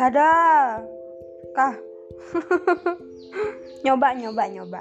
ada. Kah? Nyoba nyoba nyoba.